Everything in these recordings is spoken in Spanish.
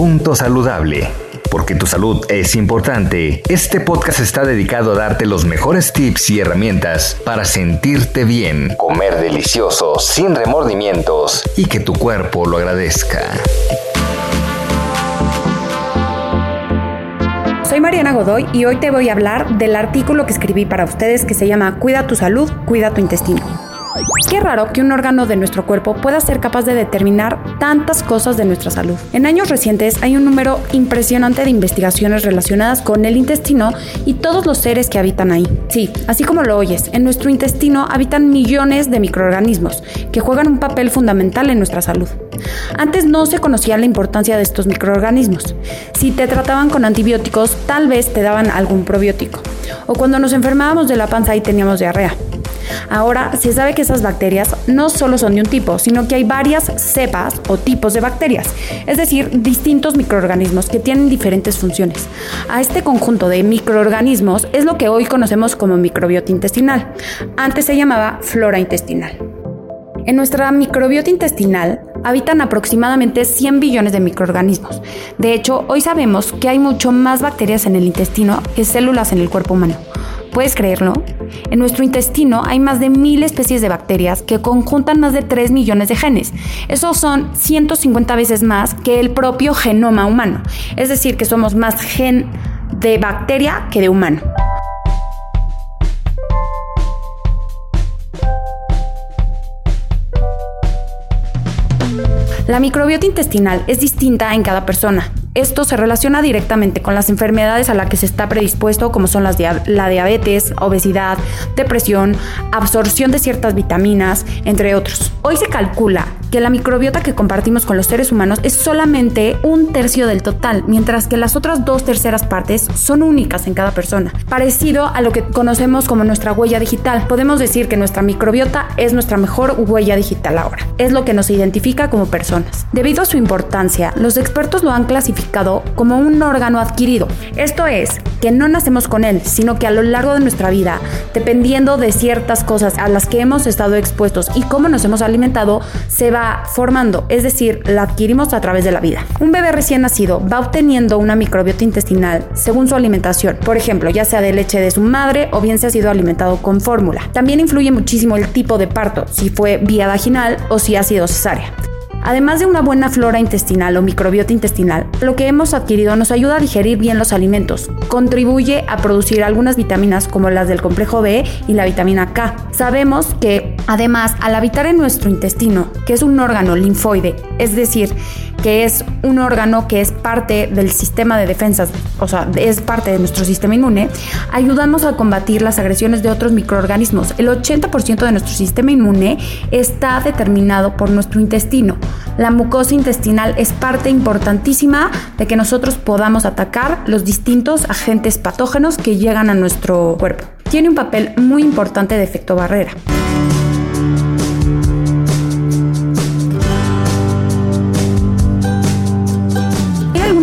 Punto saludable. Porque tu salud es importante, este podcast está dedicado a darte los mejores tips y herramientas para sentirte bien, comer delicioso, sin remordimientos y que tu cuerpo lo agradezca. Soy Mariana Godoy y hoy te voy a hablar del artículo que escribí para ustedes que se llama Cuida tu salud, cuida tu intestino. Qué raro que un órgano de nuestro cuerpo pueda ser capaz de determinar tantas cosas de nuestra salud. En años recientes hay un número impresionante de investigaciones relacionadas con el intestino y todos los seres que habitan ahí. Sí, así como lo oyes, en nuestro intestino habitan millones de microorganismos que juegan un papel fundamental en nuestra salud. Antes no se conocía la importancia de estos microorganismos. Si te trataban con antibióticos, tal vez te daban algún probiótico. O cuando nos enfermábamos de la panza y teníamos diarrea. Ahora se sabe que esas bacterias no solo son de un tipo, sino que hay varias cepas o tipos de bacterias, es decir, distintos microorganismos que tienen diferentes funciones. A este conjunto de microorganismos es lo que hoy conocemos como microbiota intestinal. Antes se llamaba flora intestinal. En nuestra microbiota intestinal habitan aproximadamente 100 billones de microorganismos. De hecho, hoy sabemos que hay mucho más bacterias en el intestino que células en el cuerpo humano. ¿Puedes creerlo? En nuestro intestino hay más de mil especies de bacterias que conjuntan más de 3 millones de genes. Esos son 150 veces más que el propio genoma humano. Es decir, que somos más gen de bacteria que de humano. La microbiota intestinal es distinta en cada persona. Esto se relaciona directamente con las enfermedades a las que se está predispuesto, como son las la diabetes, obesidad, depresión, absorción de ciertas vitaminas, entre otros. Hoy se calcula que la microbiota que compartimos con los seres humanos es solamente un tercio del total, mientras que las otras dos terceras partes son únicas en cada persona. Parecido a lo que conocemos como nuestra huella digital, podemos decir que nuestra microbiota es nuestra mejor huella digital ahora. Es lo que nos identifica como personas. Debido a su importancia, los expertos lo han clasificado como un órgano adquirido. Esto es, que no nacemos con él, sino que a lo largo de nuestra vida, dependiendo de ciertas cosas a las que hemos estado expuestos y cómo nos hemos alimentado, se va formando, es decir, la adquirimos a través de la vida. Un bebé recién nacido va obteniendo una microbiota intestinal según su alimentación, por ejemplo, ya sea de leche de su madre o bien se ha sido alimentado con fórmula. También influye muchísimo el tipo de parto, si fue vía vaginal o si ha sido cesárea. Además de una buena flora intestinal o microbiota intestinal, lo que hemos adquirido nos ayuda a digerir bien los alimentos, contribuye a producir algunas vitaminas como las del complejo B y la vitamina K. Sabemos que, además, al habitar en nuestro intestino, que es un órgano linfoide, es decir, que es un órgano que es parte del sistema de defensas, o sea, es parte de nuestro sistema inmune, ayudamos a combatir las agresiones de otros microorganismos. El 80% de nuestro sistema inmune está determinado por nuestro intestino. La mucosa intestinal es parte importantísima de que nosotros podamos atacar los distintos agentes patógenos que llegan a nuestro cuerpo. Tiene un papel muy importante de efecto barrera.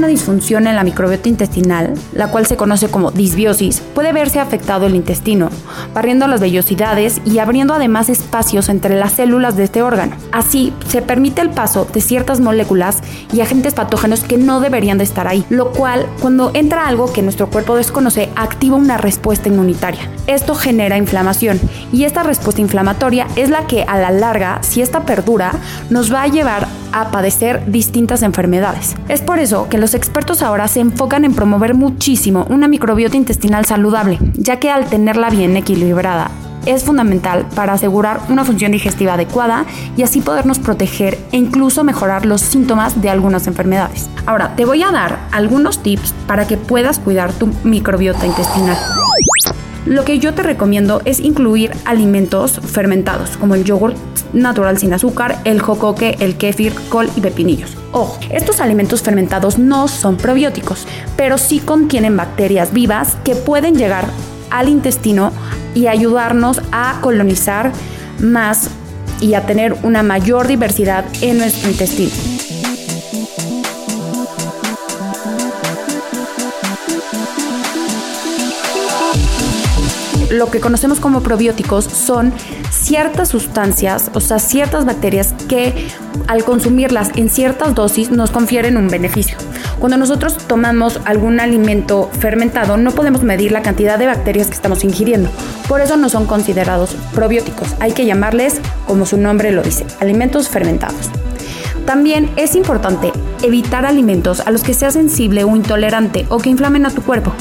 disfunción en la microbiota intestinal, la cual se conoce como disbiosis, puede verse afectado el intestino, barriendo las vellosidades y abriendo además espacios entre las células de este órgano. Así, se permite el paso de ciertas moléculas y agentes patógenos que no deberían de estar ahí, lo cual, cuando entra algo que nuestro cuerpo desconoce, activa una respuesta inmunitaria. Esto genera inflamación y esta respuesta inflamatoria es la que a la larga, si esta perdura, nos va a llevar a padecer distintas enfermedades. Es por eso que los expertos ahora se enfocan en promover muchísimo una microbiota intestinal saludable, ya que al tenerla bien equilibrada es fundamental para asegurar una función digestiva adecuada y así podernos proteger e incluso mejorar los síntomas de algunas enfermedades. Ahora, te voy a dar algunos tips para que puedas cuidar tu microbiota intestinal. Lo que yo te recomiendo es incluir alimentos fermentados, como el yogurt natural sin azúcar, el jocoque, el kéfir, col y pepinillos. Ojo, estos alimentos fermentados no son probióticos, pero sí contienen bacterias vivas que pueden llegar al intestino y ayudarnos a colonizar más y a tener una mayor diversidad en nuestro intestino. Lo que conocemos como probióticos son ciertas sustancias, o sea, ciertas bacterias que al consumirlas en ciertas dosis nos confieren un beneficio. Cuando nosotros tomamos algún alimento fermentado, no podemos medir la cantidad de bacterias que estamos ingiriendo. Por eso no son considerados probióticos. Hay que llamarles, como su nombre lo dice, alimentos fermentados. También es importante evitar alimentos a los que seas sensible o intolerante o que inflamen a tu cuerpo.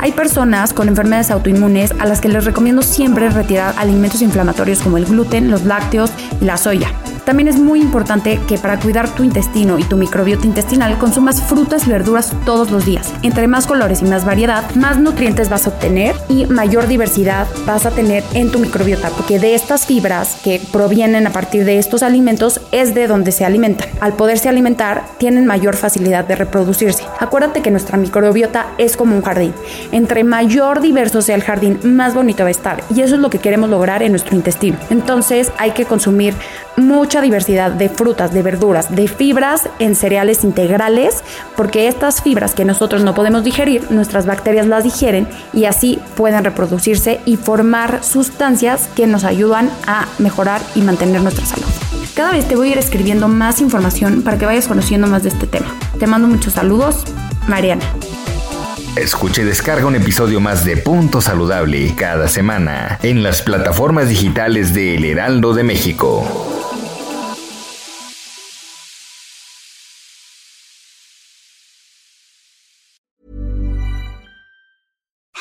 Hay personas con enfermedades autoinmunes a las que les recomiendo siempre retirar alimentos inflamatorios como el gluten, los lácteos y la soya. También es muy importante que para cuidar tu intestino y tu microbiota intestinal consumas frutas y verduras todos los días. Entre más colores y más variedad, más nutrientes vas a obtener y mayor diversidad vas a tener en tu microbiota, porque de estas fibras que provienen a partir de estos alimentos es de donde se alimentan. Al poderse alimentar, tienen mayor facilidad de reproducirse. Acuérdate que nuestra microbiota es como un jardín. Entre mayor diverso sea el jardín, más bonito va a estar. Y eso es lo que queremos lograr en nuestro intestino. Entonces hay que consumir diversidad de frutas, de verduras, de fibras en cereales integrales, porque estas fibras que nosotros no podemos digerir, nuestras bacterias las digieren y así pueden reproducirse y formar sustancias que nos ayudan a mejorar y mantener nuestra salud. Cada vez te voy a ir escribiendo más información para que vayas conociendo más de este tema. Te mando muchos saludos, Mariana. Escuche y descarga un episodio más de Punto Saludable cada semana en las plataformas digitales de El Heraldo de México.